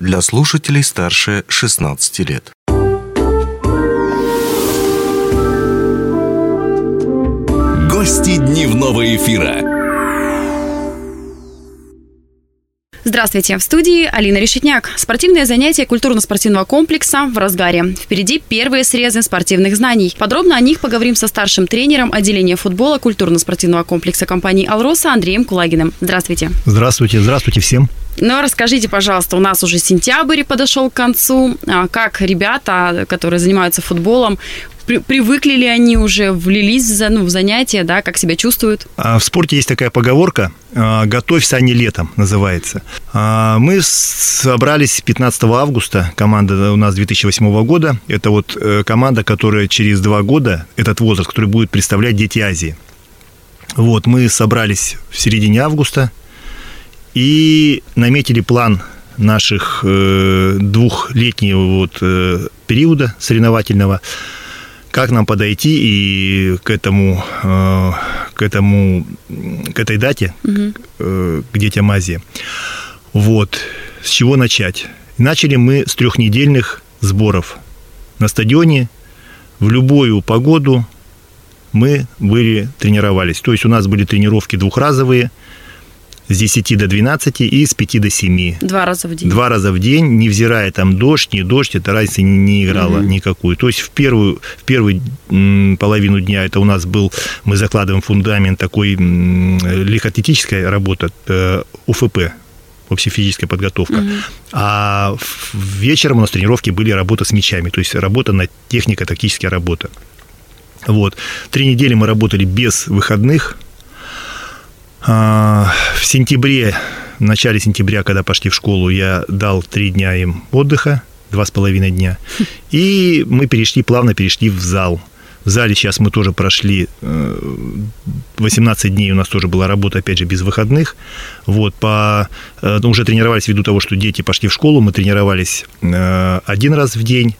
для слушателей старше 16 лет. Гости дневного эфира. Здравствуйте, в студии Алина Решетняк. Спортивные занятия культурно-спортивного комплекса в разгаре. Впереди первые срезы спортивных знаний. Подробно о них поговорим со старшим тренером отделения футбола культурно-спортивного комплекса компании «Алроса» Андреем Кулагиным. Здравствуйте. Здравствуйте, здравствуйте всем. Ну, расскажите, пожалуйста, у нас уже сентябрь подошел к концу. А Как ребята, которые занимаются футболом, при- привыкли ли они уже, влились ну, в занятия, да, как себя чувствуют? А, В спорте есть такая поговорка а, «Готовься, а не летом» называется. А, Мы собрались 15 августа, команда у нас 2008 года. Это вот э, команда, которая через два года, этот возраст, который будет представлять Дети Азии. Вот, мы собрались в середине августа и наметили план наших э, двухлетнего вот, э, периода соревновательного, как нам подойти и к этому, э, к этому, к этой дате, э, к детям. Вот, с чего начать? Начали мы с трехнедельных сборов на стадионе. В любую погоду мы были, тренировались. То есть у нас были тренировки двухразовые, с 10 до 12 и с 5 до 7. Два раза в день. Два раза в день, невзирая там дождь, не дождь, это разницы не, не играла никакую. То есть в первую, в первую половину дня это у нас был, мы закладываем фундамент такой м, легкоатлетическая работа, э, УФП, общефизическая подготовка. А в- вечером у нас тренировки были работа с мячами, то есть работа на технико-тактическая работа. Вот. Три недели мы работали без выходных. А, В сентябре, в начале сентября, когда пошли в школу, я дал три дня им отдыха, два с половиной дня. И мы перешли, плавно перешли в зал. В зале сейчас мы тоже прошли э, 18 дней, у нас тоже была работа, опять же, без выходных. Вот, по, э, ну, уже тренировались ввиду того, что дети пошли в школу, мы тренировались э, один раз в день,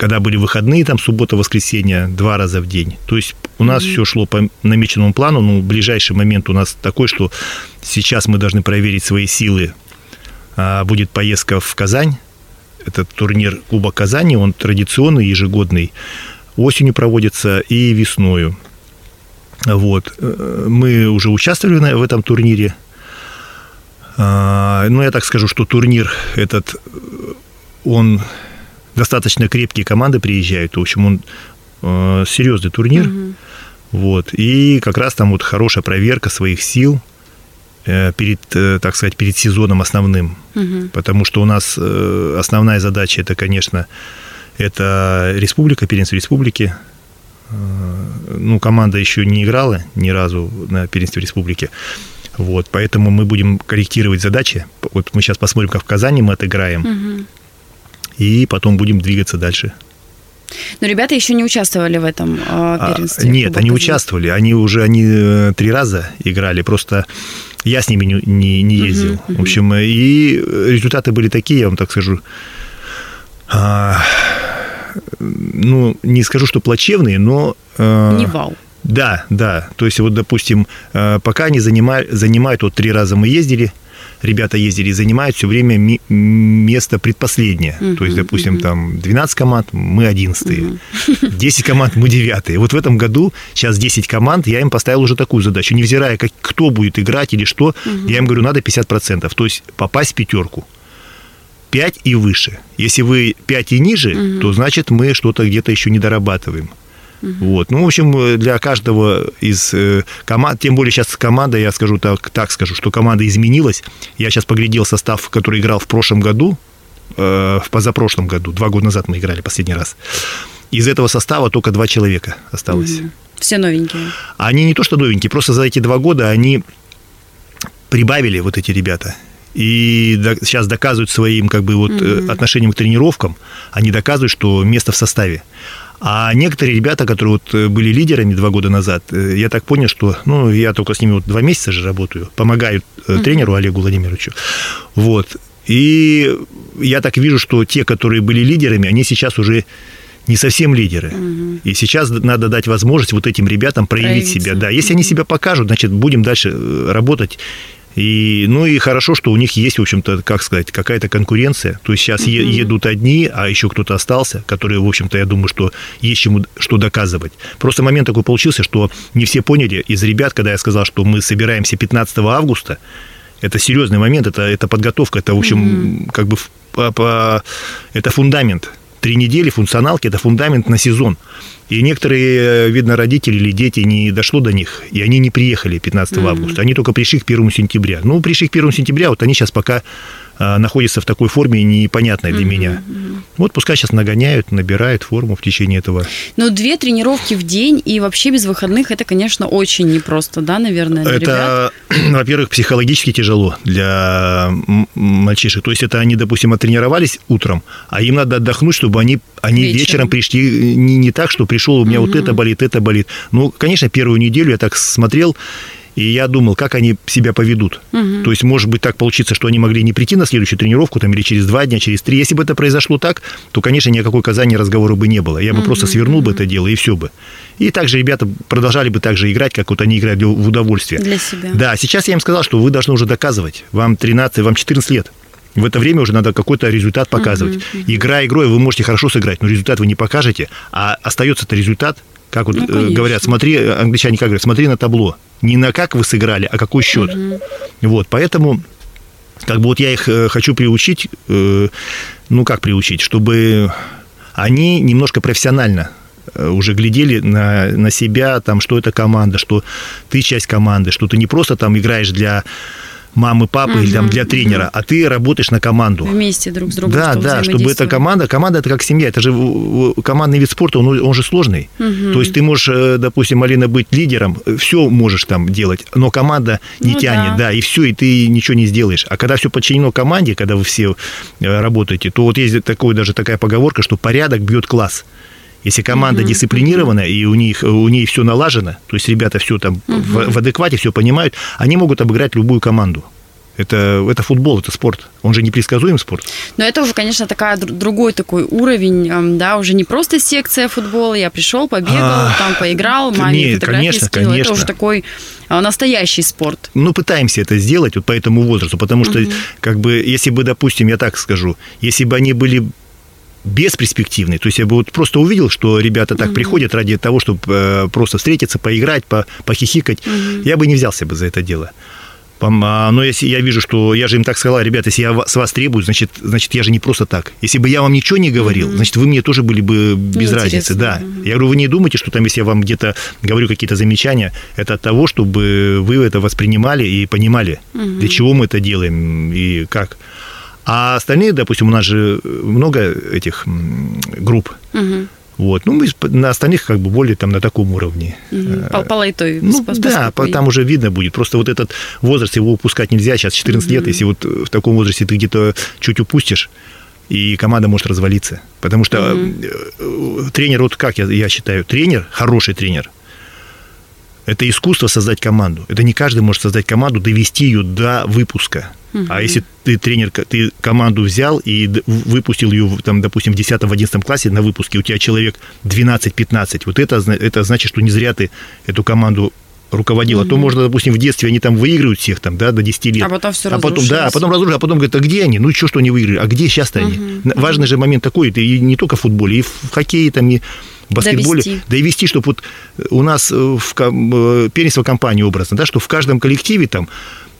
когда были выходные, там суббота, воскресенье, два раза в день. То есть у нас все шло по намеченному плану. Ну, ближайший момент у нас такой, что сейчас мы должны проверить свои силы. А, Будет поездка в Казань. Это турнир Куба Казани, он традиционный, ежегодный. Осенью проводится и весною. Вот. Э, Мы уже участвовали в этом турнире. А, Ну, я так скажу, что турнир этот, э, он достаточно крепкие команды приезжают. В общем, он э, серьезный турнир. Вот. И как раз там вот хорошая проверка своих сил э, перед, э, так сказать, перед сезоном основным. Потому что у нас э, основная задача это, конечно, это республика, первенство республики. Ну, команда еще не играла ни разу на первенстве республики. Вот, поэтому мы будем корректировать задачи. Вот мы сейчас посмотрим, как в Казани мы отыграем. И потом будем двигаться дальше. Но ребята еще не участвовали в этом э, А, первенстве. Нет, Кубок они участвовали. Они уже они э, три раза играли. Просто я с ними не, не, не ездил. В общем, э, и результаты были такие, я вам так скажу. а, ну, не скажу, что плачевные, но... э, Не вау. да, да. То есть, вот, допустим, э, пока они занимают, занимают, вот три раза мы ездили, ребята ездили и занимают все время ми- место предпоследнее. То есть, допустим, там 12 команд, мы 11 10 команд, мы 9 Вот в этом году сейчас 10 команд, я им поставил уже такую задачу. Невзирая, как, кто будет играть или что, я им говорю, надо 50%. То есть, попасть в пятерку. 5 и выше. Если вы 5 и ниже, то значит мы что-то где-то еще не дорабатываем. Вот. Ну, в общем, э, для каждого из э, команд, тем более сейчас команда, я скажу так, так скажу, что команда изменилась. Я сейчас поглядел состав, который играл в прошлом году, э, в позапрошлом году, два года назад мы играли последний раз. Из этого состава только два человека осталось. Все новенькие. Они не то что новенькие, просто за эти два года они прибавили вот эти ребята. И сейчас доказывают своим как бы вот э, отношением к тренировкам, они доказывают, что место в составе. А некоторые ребята, которые вот э, были лидерами два года назад, э, я так понял, что, ну, я только с ними вот два месяца же работаю, помогаю э, тренеру Олегу Владимировичу. Вот. И я так вижу, что те, которые были лидерами, они сейчас уже не совсем лидеры. И сейчас надо дать возможность вот этим ребятам проявить Проявиться. себя. Да, если они себя покажут, значит, будем дальше работать И, ну и хорошо, что у них есть, в общем-то, как сказать, какая-то конкуренция. То есть сейчас mm-hmm. едут одни, а еще кто-то остался, которые, в общем-то, я думаю, что есть чему что доказывать. Просто момент такой получился, что не все поняли из ребят, когда я сказал, что мы собираемся 15 августа, это серьезный момент, это, это подготовка, это, в общем, mm-hmm. как бы по, по, это фундамент. Три недели функционалки – это фундамент на сезон. И некоторые, видно, родители или дети не дошло до них, и они не приехали 15 mm-hmm. августа. Они только пришли к 1 сентября. Ну, пришли к 1 сентября, вот они сейчас пока а, находится в такой форме непонятной для меня. Вот пускай сейчас нагоняют, набирают форму в течение этого. Ну, две тренировки в день и вообще без выходных, это, конечно, очень непросто, да, наверное, для Это, ребят? во-первых, психологически тяжело для мальчишек. То есть это они, допустим, оттренировались утром, а им надо отдохнуть, чтобы они, они вечером. вечером пришли не, не так, что пришел, у меня угу. вот это болит, это болит. Ну, конечно, первую неделю я так смотрел, и я думал, как они себя поведут. Угу. То есть, может быть, так получится, что они могли не прийти на следующую тренировку, там, или через два дня, через три. Если бы это произошло так, то, конечно, ни о какой Казани разговора бы не было. Я бы угу. просто свернул бы это дело, и все бы. И также ребята продолжали бы так же играть, как вот они играли в удовольствие. Для себя. Да, сейчас я им сказал, что вы должны уже доказывать. Вам 13, вам 14 лет. В это время уже надо какой-то результат показывать. Uh-huh, uh-huh. Игра игрой, вы можете хорошо сыграть, но результат вы не покажете, а остается-то результат, как вот ну, э, говорят, смотри, англичане как говорят, смотри на табло. Не на как вы сыграли, а какой счет. Угу. Вот, поэтому как бы вот я их э, хочу приучить, э, ну как приучить, чтобы они немножко профессионально уже глядели на, на себя, там, что это команда, что ты часть команды, что ты не просто там играешь для мамы, папы угу, или там для тренера, угу. а ты работаешь на команду. Вместе друг с другом. Да, чтобы да, чтобы эта команда, команда это как семья, это же командный вид спорта, он, он же сложный. Угу. То есть ты можешь, э, допустим, Алина, быть лидером, все можешь там делать, но команда не ну, тянет, да. да, и все, и ты ничего не сделаешь. А когда все подчинено команде, когда вы все э, работаете, то вот есть такой, даже такая поговорка, что порядок бьет класс. Если команда mm-hmm. дисциплинированная и у них у ней все налажено, то есть ребята все там mm-hmm. в, в адеквате все понимают, они могут обыграть любую команду. Это, это футбол, это спорт. Он же непредсказуем спорт. Но это уже, конечно, такая, другой такой уровень, да, уже не просто секция футбола, я пришел, побегал, а, там поиграл, маме нет, конечно, скинул. Конечно. Это уже такой а, настоящий спорт. Ну, пытаемся это сделать вот по этому возрасту, потому что, угу. как бы, если бы, допустим, я так скажу, если бы они были бесперспективный. То есть я бы вот просто увидел, что ребята так угу. приходят ради того, чтобы э, просто встретиться, поиграть, по, похихикать. Угу. Я бы не взялся бы за это дело. А, но если я вижу, что я же им так сказал, ребята, если я с вас требую, значит, значит я же не просто так. Если бы я вам ничего не говорил, угу. значит, вы мне тоже были бы без разницы. Да. Угу. Я говорю, вы не думайте, что там, если я вам где-то говорю какие-то замечания, это от того, чтобы вы это воспринимали и понимали, угу. для чего мы это делаем и как. А остальные, допустим, у нас же много этих групп. Угу. Вот. Ну, мы на остальных как бы более там на таком уровне. Угу. По, по лайтой. Ну, да, по, там уже видно будет. Просто вот этот возраст, его упускать нельзя. Сейчас 14 угу. лет, если вот в таком возрасте ты где-то чуть упустишь, и команда может развалиться. Потому что угу. тренер, вот как я, я считаю, тренер, хороший тренер, это искусство создать команду. Это не каждый может создать команду, довести ее до выпуска. А если ты тренер, ты команду взял и выпустил ее, там, допустим, в 10-11 классе на выпуске, у тебя человек 12-15, вот это, это значит, что не зря ты эту команду руководил. Mm-hmm. А то можно, допустим, в детстве они там выигрывают всех там, да, до 10 лет. А потом все а потом, Да, а потом разрушили, а потом говорят, а где они? Ну, что, что они выиграли? А где сейчас-то mm-hmm. они? Важный же момент такой, это и не только в футболе, и в хоккее там, и в баскетболе. Довести. Да и вести, чтобы вот у нас в э, первенство компании образно, да, что в каждом коллективе там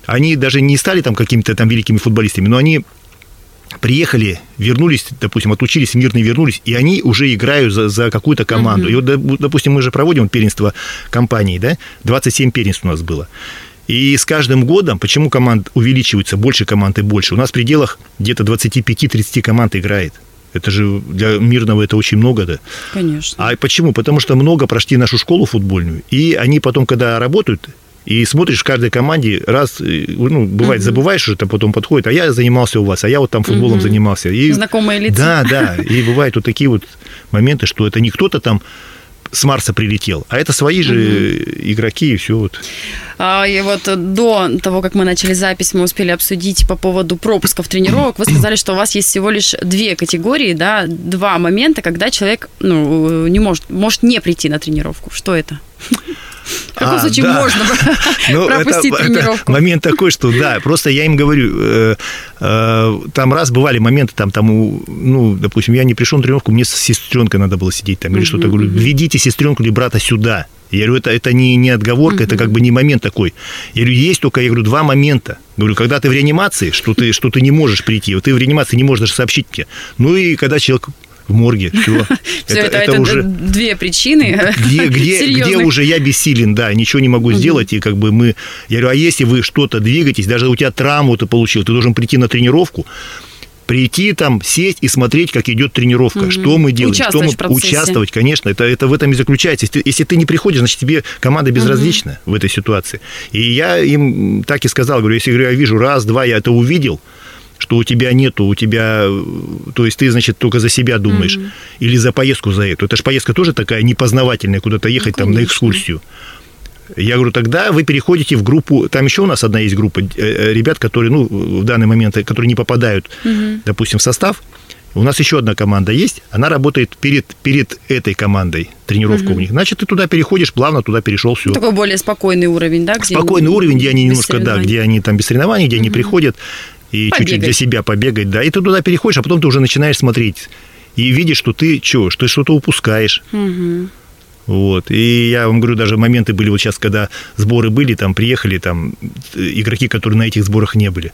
они даже не стали там какими-то там великими футболистами, но они приехали, вернулись, допустим, отучились, мирно вернулись, и они уже играют за, за какую-то команду. Uh-huh. И вот, допустим, мы же проводим первенство компании, да, 27 первенств у нас было. И с каждым годом, почему команд увеличивается, больше команд и больше? У нас в пределах где-то 25-30 команд играет. Это же для мирного это очень много, да? Конечно. А почему? Потому что много прошли нашу школу футбольную, и они потом, когда работают, и смотришь в каждой команде, раз, э, ну, бывает, угу. забываешь уже, там потом подходит, а я занимался у вас, а я вот там футболом угу. занимался. И, Знакомые лица. Да, да. И бывают вот такие вот моменты, что это не кто-то там с Марса прилетел, а это свои же угу. игроки и все вот. А, и вот до того, как мы начали запись, мы успели обсудить по поводу пропусков тренировок. Вы сказали, что у вас есть всего лишь две категории, да, два момента, когда человек ну, не может, может не прийти на тренировку. Что это? Каком А, случае да. можно Ну, пропустить это- это тренировку? момент такой, что да, просто я им говорю, э, э, там раз бывали моменты, там, там, ну, допустим, я не пришел на тренировку, мне с сестренкой надо было сидеть там или что-то. Говорю, ведите сестренку или брата сюда. Я говорю, это, это не, не отговорка, это как бы не момент такой. Я говорю, есть только, я говорю, два момента. Говорю, когда ты в реанимации, что ты, что ты не можешь прийти, вот ты в реанимации не можешь даже сообщить мне. Ну и когда человек в морге, все. Это, это две причины. где, где, где серьезных. уже я бессилен, да, ничего не могу сделать, и как бы мы, я говорю, а если вы что-то двигаетесь, даже у тебя травму ты получил, ты должен прийти на тренировку, прийти там, сесть и смотреть, как идет тренировка, что мы делаем, что мы участвовать, конечно, это, это в этом и заключается. Если ты, если ты не приходишь, значит тебе команда безразлична в этой ситуации. И я им так и сказал, говорю, если говорю, я вижу раз, два, я это увидел, что у тебя нету, у тебя, э, то есть ты, значит, только за себя думаешь, или за поездку за эту. Это же поездка тоже такая непознавательная, куда-то ехать там на экскурсию. Я говорю, тогда вы переходите в группу, там еще у нас одна есть группа э, э, ребят, которые, ну, в данный момент, которые не попадают, допустим, в состав. У нас еще одна команда есть, она работает перед, перед этой командой, тренировка у них. Значит, ты туда переходишь, плавно туда перешел, все. Такой более спокойный уровень, да? Спокойный уровень, где они немножко, да, где они там без соревнований, где они приходят и чуть-чуть для себя побегать, да, и ты туда переходишь, а потом ты уже начинаешь смотреть и видишь, что ты что, что ты что-то упускаешь. Вот. И я вам говорю, даже моменты были вот сейчас, когда сборы были, там приехали там игроки, которые на этих сборах не были.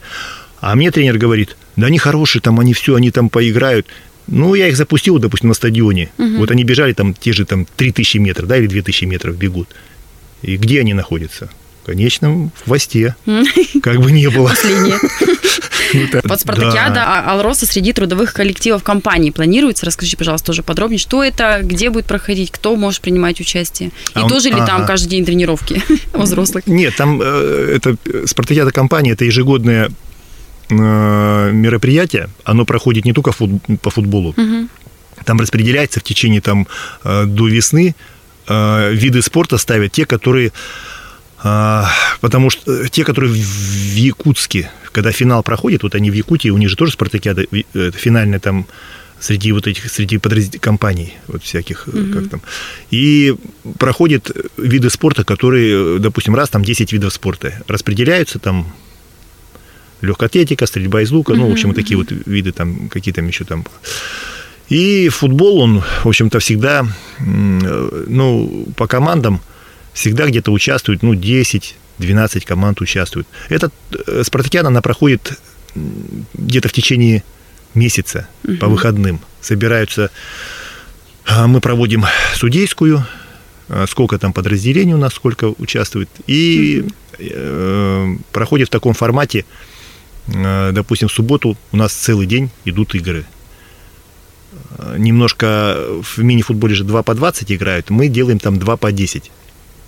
А мне тренер говорит, да они хорошие, там они все, они там поиграют. Ну, я их запустил, допустим, на стадионе. Вот они бежали там те же там 3000 метров, да, или 2000 метров бегут. И где они находятся? Конечном хвосте. Как бы не было. Вот Спартакиада да. а- Алроса среди трудовых коллективов компании планируется. Расскажите, пожалуйста, тоже подробнее, что это, где будет проходить, кто может принимать участие. И тоже ли там каждый день тренировки у взрослых? Нет, там э, это э, спартакиада компания, это ежегодное э, мероприятие. Оно проходит не только по футболу. Там распределяется в течение там до весны виды спорта ставят те, которые потому что э, те, которые в Якутске, когда финал проходит, вот они в Якутии, у них же тоже спартакиада э, финальная там среди вот этих среди подразд- компаний вот всяких э, как там. И проходят виды спорта, которые, допустим, раз там 10 видов спорта распределяются там легкая атлетика, стрельба из лука, ну, в общем, вот такие вот виды там, какие там еще там. И футбол, он, в общем-то, всегда, ну, по командам всегда где-то участвует, ну, 10-12 команд участвуют. Эта э, спартакиада, она проходит где-то в течение месяца по выходным. Собираются, а, мы проводим судейскую, а, сколько там подразделений у нас, сколько участвует, и э, проходит в таком формате, э, допустим, в субботу у нас целый день идут игры. Немножко в мини-футболе же 2 по 20 играют, мы делаем там 2 по 10.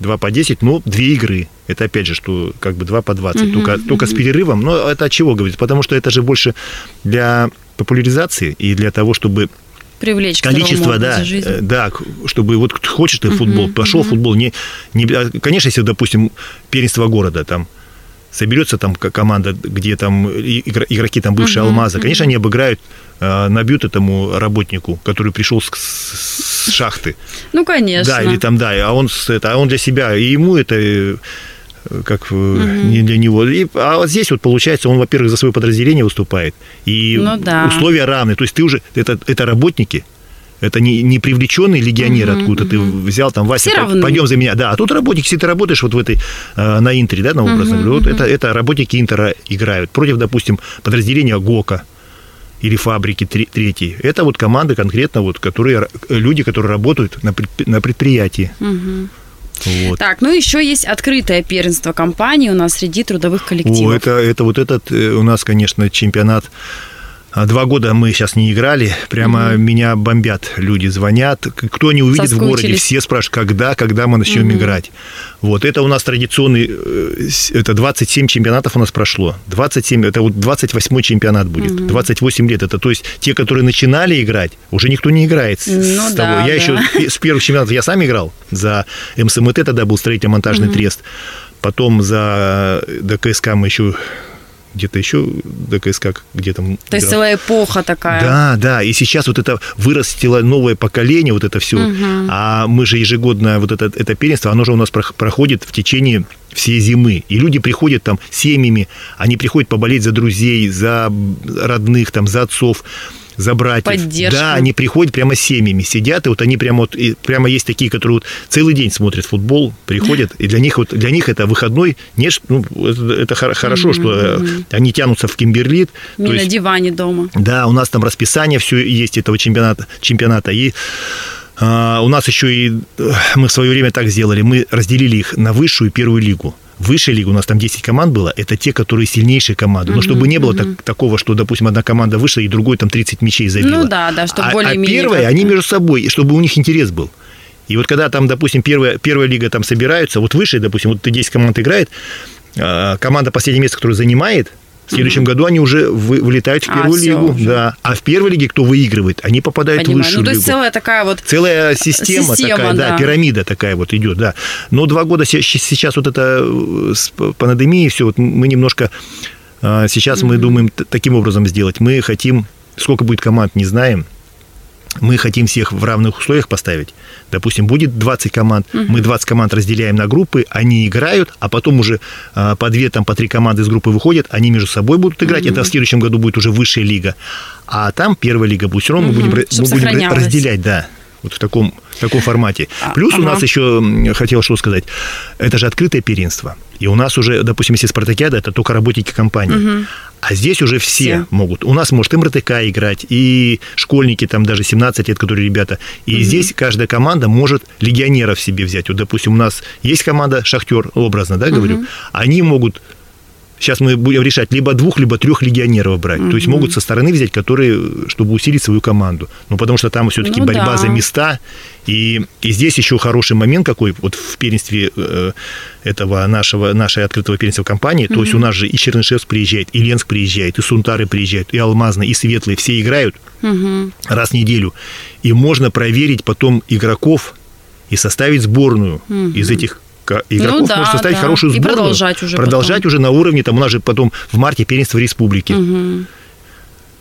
2 по 10, ну, две игры. Это опять же, что как бы 2 по 20. только, только с перерывом. Но это от чего говорит? Потому что это же больше для популяризации и для того, чтобы Привлечь количество, да, образу жизни. э, да, чтобы вот кто хочешь ты футбол, пошел в футбол, не, не, а, конечно, если, допустим, первенство города там соберется там ко- команда, где там игроки там бывшие алмазы, конечно, они обыграют, э, набьют этому работнику, который пришел с, с шахты, Ну, конечно. да, или там да, а он это, а он для себя, и ему это э, как э, не для него. И, а вот здесь вот получается, он, во-первых, за свое подразделение выступает, и Ну да. условия равны. То есть ты уже это, это работники. Это не, не привлеченный легионер откуда ты взял там Вася, равны. пойдем за меня. Да, а тут работники, если ты работаешь вот в этой э, на Интере, да, на образно говорю, вот это, это работники Интера играют против, допустим, подразделения ГОКа или фабрики тре- третьей. Это вот команды конкретно, вот, которые, люди, которые работают на, предпри- на предприятии. Вот. Так, ну еще есть открытое первенство компании у нас среди трудовых коллективов. О, это, это вот этот э, у нас, конечно, чемпионат. А, Два года мы сейчас не играли, прямо меня бомбят, люди звонят. Кто не увидит в городе, все спрашивают, когда, когда мы начнем играть. Вот, это у нас традиционный, э, это 27 чемпионатов у нас прошло. 27, это вот 28 чемпионат будет. 28 лет, это то есть те, которые начинали играть, уже никто не играет. с- Ну с да, того. Я да. еще с первых чемпионатов я сам играл за МСМТ, тогда был строительно-монтажный трест. Потом за ДКСК мы еще где-то еще ДКСК где то То есть целая эпоха такая. Да, да, и сейчас вот это вырастило новое поколение, вот это все. Угу. А мы же ежегодно, вот это, это первенство, оно же у нас проходит в течение всей зимы. И люди приходят там семьями, они приходят поболеть за друзей, за родных, там, за отцов за братьев. Поддержка. Да, они приходят прямо с семьями, сидят, и вот они прямо вот, и прямо есть такие, которые вот целый день смотрят футбол, приходят, и для них вот для них это выходной, не, ну, это, это хорошо, что mm они тянутся в Кимберлит. Не на есть, диване дома. Да, у нас там расписание все есть этого чемпионата, чемпионата и а, у нас еще и э, мы в свое время так сделали, мы разделили их на высшую и первую лигу. Высшая лига, у нас там 10 команд было, это те, которые сильнейшие команды. Но чтобы не было так, такого, что, допустим, одна команда вышла, и другой там 30 мячей забила. Ну да, да, чтобы а, более-менее... А первые, они между собой, чтобы у них интерес был. И вот когда там, допустим, первая, первая лига там собираются, вот выше, допустим, вот 10 команд играет, а, команда последнее место, которое занимает, в следующем году они уже вы, вылетают в а, первую а, лигу, уже. да. А в первой лиге кто выигрывает, они попадают Понимаю. в высшую ну, то есть лигу. целая такая вот целая система, система такая, да. да, пирамида такая вот идет, да. Но два года сейчас вот это э, с пандемией все, вот мы немножко а, сейчас угу. мы думаем таким образом сделать. Мы хотим, сколько будет команд, не знаем мы хотим всех в равных условиях поставить. Допустим, будет 20 команд, угу. мы 20 команд разделяем на группы, они играют, а потом уже а, по две, там, по три команды из группы выходят, они между собой будут играть. Угу. Это в следующем году будет уже высшая лига. А там первая лига будет. Все равно угу. мы будем, мы будем разделять, да вот в таком, в таком формате. А, Плюс ага. у нас еще, хотел что сказать, это же открытое первенство. И у нас уже, допустим, если Спартакиада, это только работники компании. Угу. А здесь уже все, все могут. У нас может МРТК играть, и школьники, там даже 17 лет, которые ребята. И угу. здесь каждая команда может легионеров себе взять. Вот, допустим, у нас есть команда Шахтер, образно, да, говорю. Угу. Они могут Сейчас мы будем решать либо двух, либо трех легионеров брать. Угу. То есть могут со стороны взять, которые, чтобы усилить свою команду. Ну, потому что там все-таки ну, борьба да. за места. И, и здесь еще хороший момент какой, вот в первенстве э, этого нашего, нашей открытого первенства компании, угу. то есть у нас же и Чернышевск приезжает, и Ленск приезжает, и Сунтары приезжают, и Алмазный, и Светлый, все играют угу. раз в неделю. И можно проверить потом игроков и составить сборную угу. из этих игроков ну, да, может составить да. хорошую сборную. И продолжать уже Продолжать потом. уже на уровне, там у нас же потом в марте первенство республики. Угу.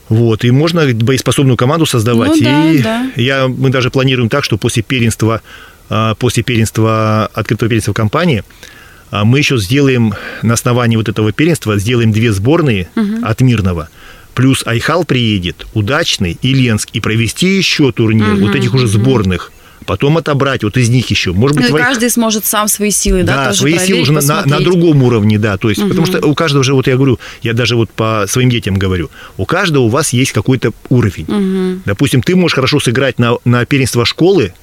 Вот, и можно боеспособную команду создавать. Ну, да, и да. Я, мы даже планируем так, что после первенства, а, после первенства, открытого первенства компании, а, мы еще сделаем на основании вот этого первенства, сделаем две сборные угу. от Мирного. Плюс Айхал приедет, Удачный и Ленск, и провести еще турнир угу, вот этих уже сборных потом отобрать вот из них еще. Может быть, ну, твоих... каждый сможет сам свои силы, да, да тоже свои силы уже на, на другом уровне, да, то есть, угу. потому что у каждого же, вот я говорю, я даже вот по своим детям говорю, у каждого у вас есть какой-то уровень. Угу. Допустим, ты можешь хорошо сыграть на, на первенство школы,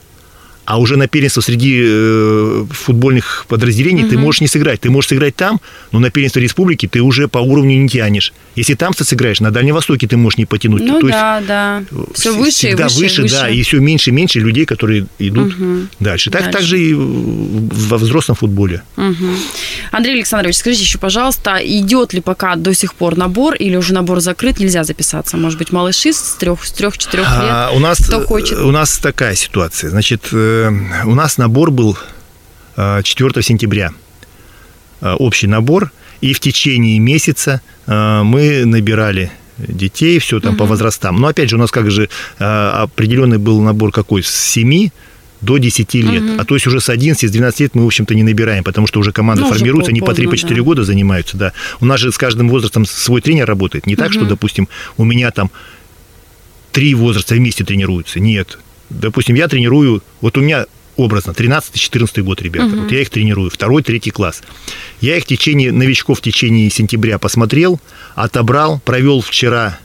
а уже на первенство среди э, футбольных подразделений угу. ты можешь не сыграть. Ты можешь сыграть там, но на первенство республики ты уже по уровню не тянешь. Если там ты сыграешь, на Дальнем Востоке ты можешь не потянуть. Ну То да, есть, да. Все выше и выше, выше, выше. да, и все меньше и меньше людей, которые идут угу. дальше. Так, дальше. так же и во взрослом футболе. Угу. Андрей Александрович, скажите еще, пожалуйста, идет ли пока до сих пор набор или уже набор закрыт, нельзя записаться? Может быть, малыши с трех, с трех-четырех лет? А, у нас, Кто хочет? У нас такая ситуация. Значит, э, Э, у нас набор был 4 э, сентября. Э, общий набор. И в течение месяца мы набирали детей, все там угу. по возрастам. Но опять же, у нас как же определенный был набор какой? С 7 до 10 лет. Угу. А то есть уже с 11, с 12 лет мы, в общем-то, не набираем, потому что уже команды ну, формируются, они по 3-4 по 4 да. года занимаются, да. У нас же с каждым возрастом свой тренер работает. Не так, угу. что, допустим, у меня там три возраста вместе тренируются. Нет допустим, я тренирую, вот у меня образно, 13-14 год ребята, угу. вот я их тренирую, второй, третий класс. Я их в течение, новичков в течение сентября посмотрел, отобрал, провел вчера,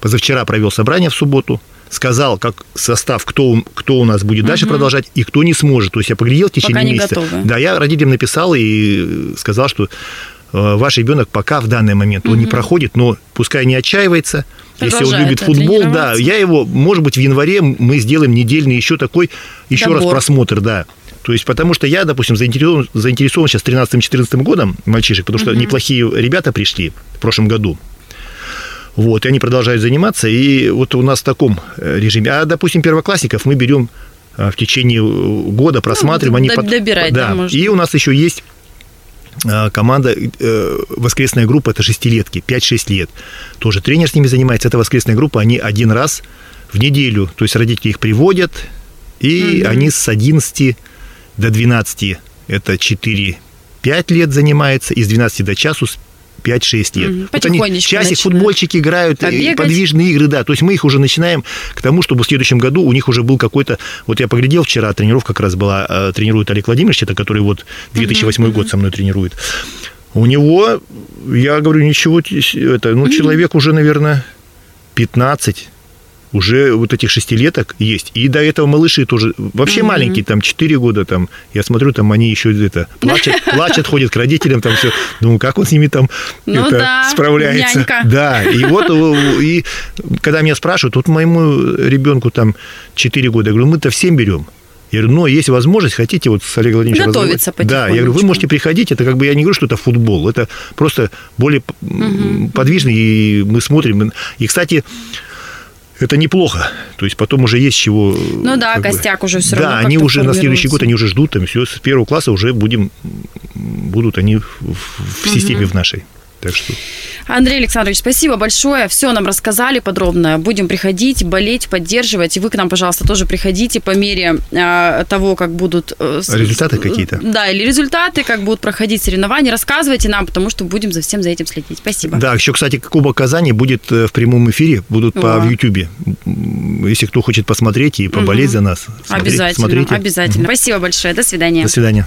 позавчера провел собрание в субботу, сказал, как состав, кто, кто у нас будет угу. дальше продолжать и кто не сможет. То есть я поглядел в течение Пока месяца. Готовы. Да, я родителям написал и сказал, что э, ваш ребенок пока в данный момент угу. он не проходит, но пускай не отчаивается, если он любит футбол, да, я его, может быть, в январе мы сделаем недельный еще такой, еще Добор. раз просмотр, да. То есть, потому что я, допустим, заинтересован, заинтересован сейчас 13-14 годом мальчишек, потому что угу. неплохие ребята пришли в прошлом году. Вот, и они продолжают заниматься, и вот у нас в таком э, режиме. А, допустим, первоклассников мы берем э, в течение года, просматриваем. Ну, они добирать, под... да, да. И у нас еще есть команда, э, воскресная группа, это шестилетки, 5-6 лет. Тоже тренер с ними занимается. Это воскресная группа, они один раз в неделю, то есть родители их приводят, и угу. они с 11 до 12, это 4-5 лет занимается, и с 12 до часу 5-6 лет. Угу. Вот они часик футбольчики играют, Побегать. подвижные игры, да. То есть мы их уже начинаем к тому, чтобы в следующем году у них уже был какой-то... Вот я поглядел вчера, тренировка как раз была, э, тренирует Олег Владимирович, это который вот 2008 угу. год со мной тренирует. У него, я говорю, ничего, это, ну, угу. человек уже, наверное, 15 уже вот этих шестилеток есть. И до этого малыши тоже вообще mm-hmm. маленькие, там 4 года, там, я смотрю, там они еще это плачут, плачут, ходят к родителям, там все. Думаю, как он с ними там ну, это, да, справляется. Нянька. Да, и вот, и когда меня спрашивают, вот моему ребенку там 4 года, я говорю, мы-то всем берем. Я говорю, но есть возможность, хотите вот с Олегом Владимировичем Готовиться Да, я говорю, вы можете приходить, это как бы, я не говорю, что это футбол, это просто более угу. подвижный, и мы смотрим. И, кстати, это неплохо. То есть потом уже есть чего... Ну да, костяк бы, уже все равно. Да, они уже на следующий год, они уже ждут, там все, с первого класса уже будем, будут они в, в системе угу. в нашей. Так что... Андрей Александрович, спасибо большое. Все нам рассказали подробно. Будем приходить, болеть, поддерживать. И вы к нам, пожалуйста, тоже приходите по мере э, того, как будут... Э, результаты какие-то. Да, или результаты, как будут проходить соревнования. Рассказывайте нам, потому что будем за всем за этим следить. Спасибо. Да, еще, кстати, Кубок Казани будет э, в прямом эфире, будут по в Ютьюбе. Если кто хочет посмотреть и поболеть угу. за нас, смотри, обязательно, смотрите. Обязательно. Угу. Спасибо большое. До свидания. До свидания.